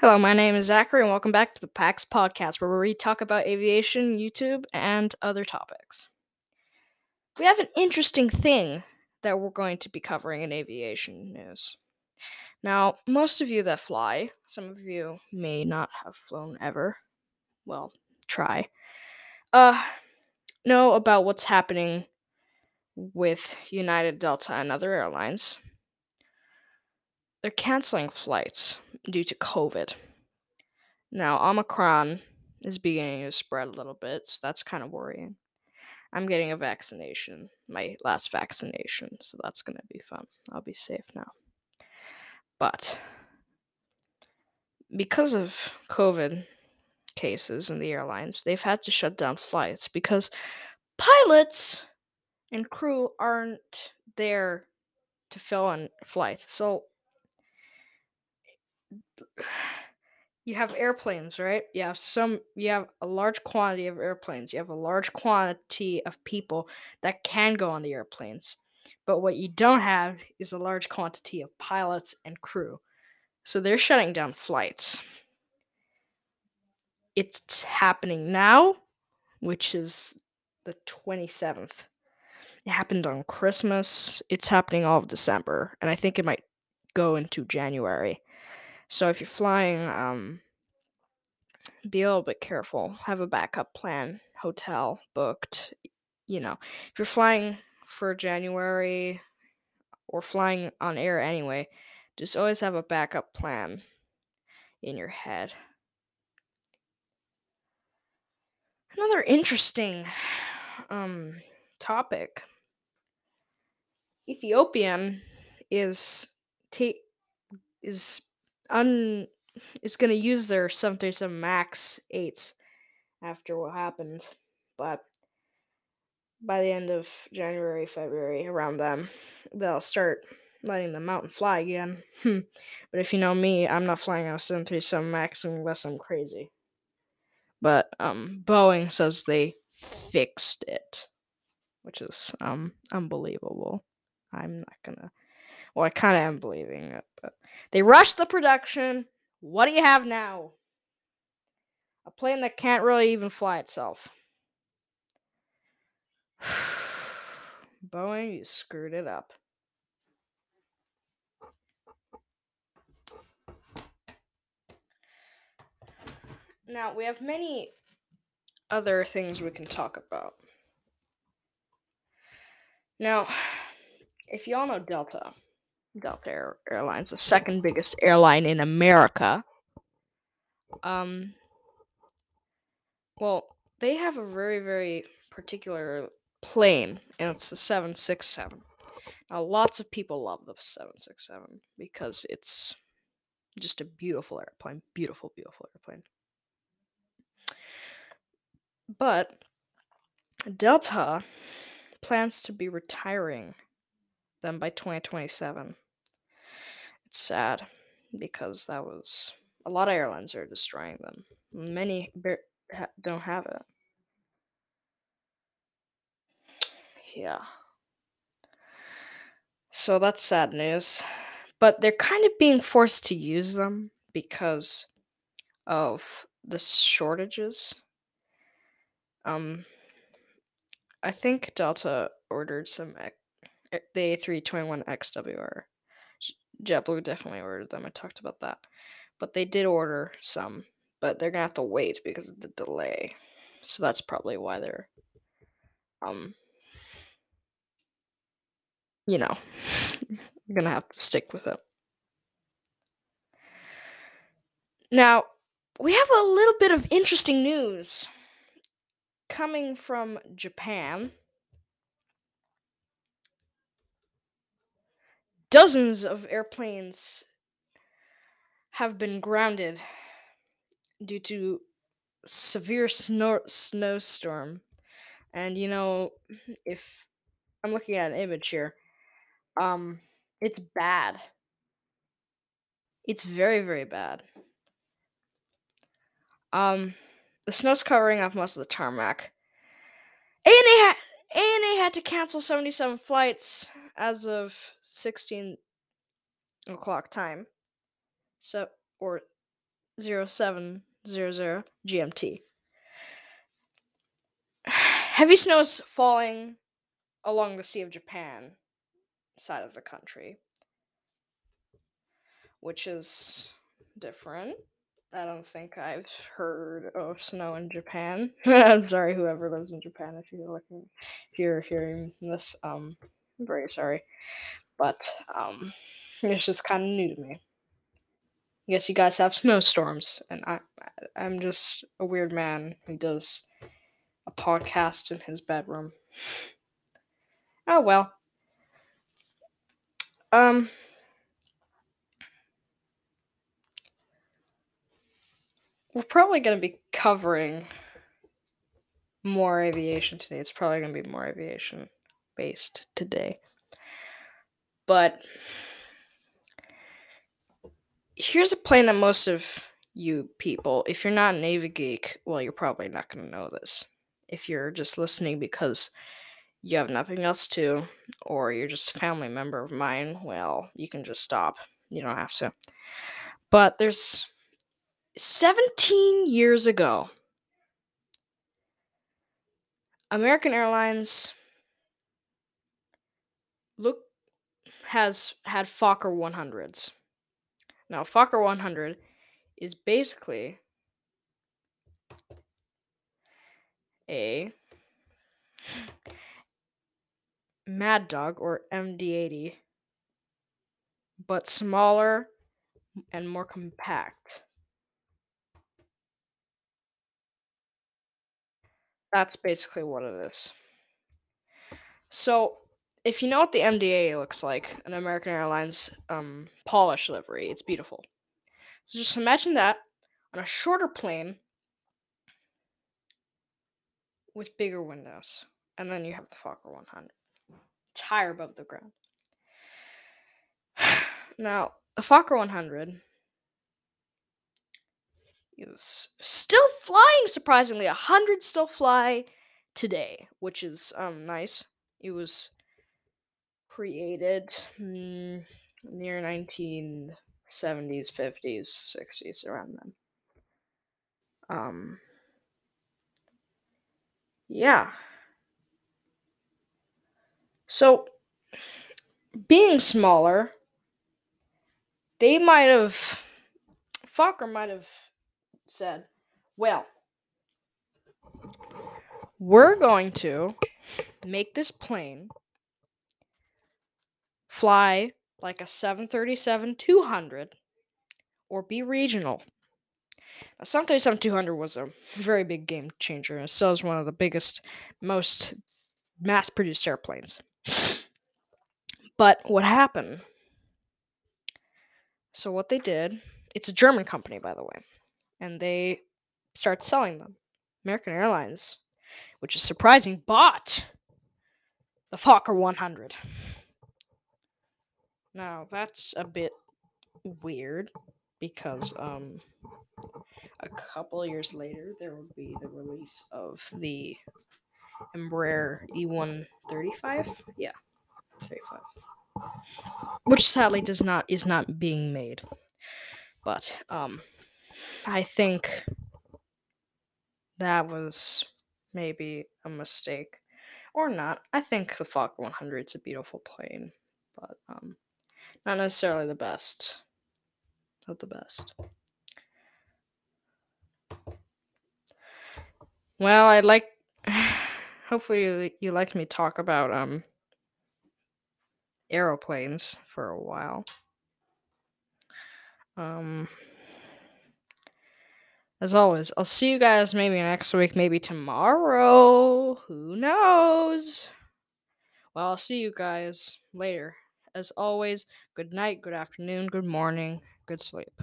Hello, my name is Zachary, and welcome back to the PAX podcast, where we talk about aviation, YouTube, and other topics. We have an interesting thing that we're going to be covering in aviation news. Now, most of you that fly, some of you may not have flown ever, well, try, uh, know about what's happening with United, Delta, and other airlines. They're canceling flights due to COVID. Now, Omicron is beginning to spread a little bit, so that's kind of worrying. I'm getting a vaccination, my last vaccination, so that's going to be fun. I'll be safe now. But because of COVID cases in the airlines, they've had to shut down flights because pilots and crew aren't there to fill in flights. So you have airplanes, right? You have some you have a large quantity of airplanes. You have a large quantity of people that can go on the airplanes. But what you don't have is a large quantity of pilots and crew. So they're shutting down flights. It's happening now, which is the 27th. It happened on Christmas. It's happening all of December, and I think it might go into January. So if you're flying, um, be a little bit careful. Have a backup plan, hotel booked. You know, if you're flying for January or flying on air anyway, just always have a backup plan in your head. Another interesting um, topic Ethiopian is ta- is un is going to use their 737 Max 8s after what happened, but by the end of January, February, around then, they'll start letting them out and fly again. Hmm. but if you know me, I'm not flying a 737 Max unless I'm crazy. But um, Boeing says they fixed it, which is um unbelievable. I'm not gonna. Well, I kind of am believing it, but they rushed the production. What do you have now? A plane that can't really even fly itself. Boeing, you screwed it up. Now, we have many other things we can talk about. Now, if y'all know Delta, Delta Air, Airlines, the second biggest airline in America, um, well, they have a very, very particular plane, and it's the 767. Now, lots of people love the 767 because it's just a beautiful airplane. Beautiful, beautiful airplane. But Delta plans to be retiring them by 2027. It's sad because that was a lot of airlines are destroying them. Many don't have it. Yeah. So that's sad news. But they're kind of being forced to use them because of the shortages. Um I think Delta ordered some the A321 XWR. JetBlue definitely ordered them. I talked about that. But they did order some, but they're going to have to wait because of the delay. So that's probably why they're um you know, going to have to stick with it. Now, we have a little bit of interesting news coming from Japan. Dozens of airplanes have been grounded due to severe snow- snowstorm. And you know, if I'm looking at an image here, um it's bad. It's very very bad. Um the snow's covering up most of the tarmac. ANA, ha- ANA had to cancel 77 flights as of 16 o'clock time. So or 0700 GMT. Heavy snow is falling along the Sea of Japan side of the country, which is different. I don't think I've heard of snow in Japan. I'm sorry, whoever lives in Japan, if you're looking, if you're hearing this, um, I'm very sorry, but um, it's just kind of new to me. I guess you guys have snowstorms, and I, I'm just a weird man who does a podcast in his bedroom. Oh well. Um. We're probably going to be covering more aviation today. It's probably going to be more aviation based today. But here's a plane that most of you people, if you're not a Navy geek, well, you're probably not going to know this. If you're just listening because you have nothing else to, or you're just a family member of mine, well, you can just stop. You don't have to. But there's 17 years ago, American Airlines look has had Fokker 100s. Now, Fokker 100 is basically a Mad Dog or MD80, but smaller and more compact. That's basically what it is. So, if you know what the MD80 looks like, an American Airlines um, polish livery, it's beautiful. So just imagine that on a shorter plane with bigger windows, and then you have the Fokker 100. It's higher above the ground. Now, a Fokker 100 is still flying surprisingly. A hundred still fly today, which is um nice. It was created near 1970s, 50s, 60s, around then. Um, yeah. So, being smaller, they might have, Fokker might have said, well, we're going to make this plane fly like a 737 200 or be regional. Now, 737 200 was a very big game changer. It still is one of the biggest, most mass produced airplanes. But what happened? So, what they did, it's a German company, by the way, and they start selling them. American Airlines, which is surprising, bought the Fokker 100. Now, that's a bit weird because um a couple years later there will be the release of the Embraer E135. Yeah, 35. Which sadly does not is not being made. But um I think that was maybe a mistake or not. I think the Fokker 100 is a beautiful plane, but um not necessarily the best. Not the best. Well, I'd like. Hopefully, you, liked me talk about um aeroplanes for a while. Um, as always, I'll see you guys maybe next week, maybe tomorrow. Who knows? Well, I'll see you guys later. As always, good night, good afternoon, good morning, good sleep.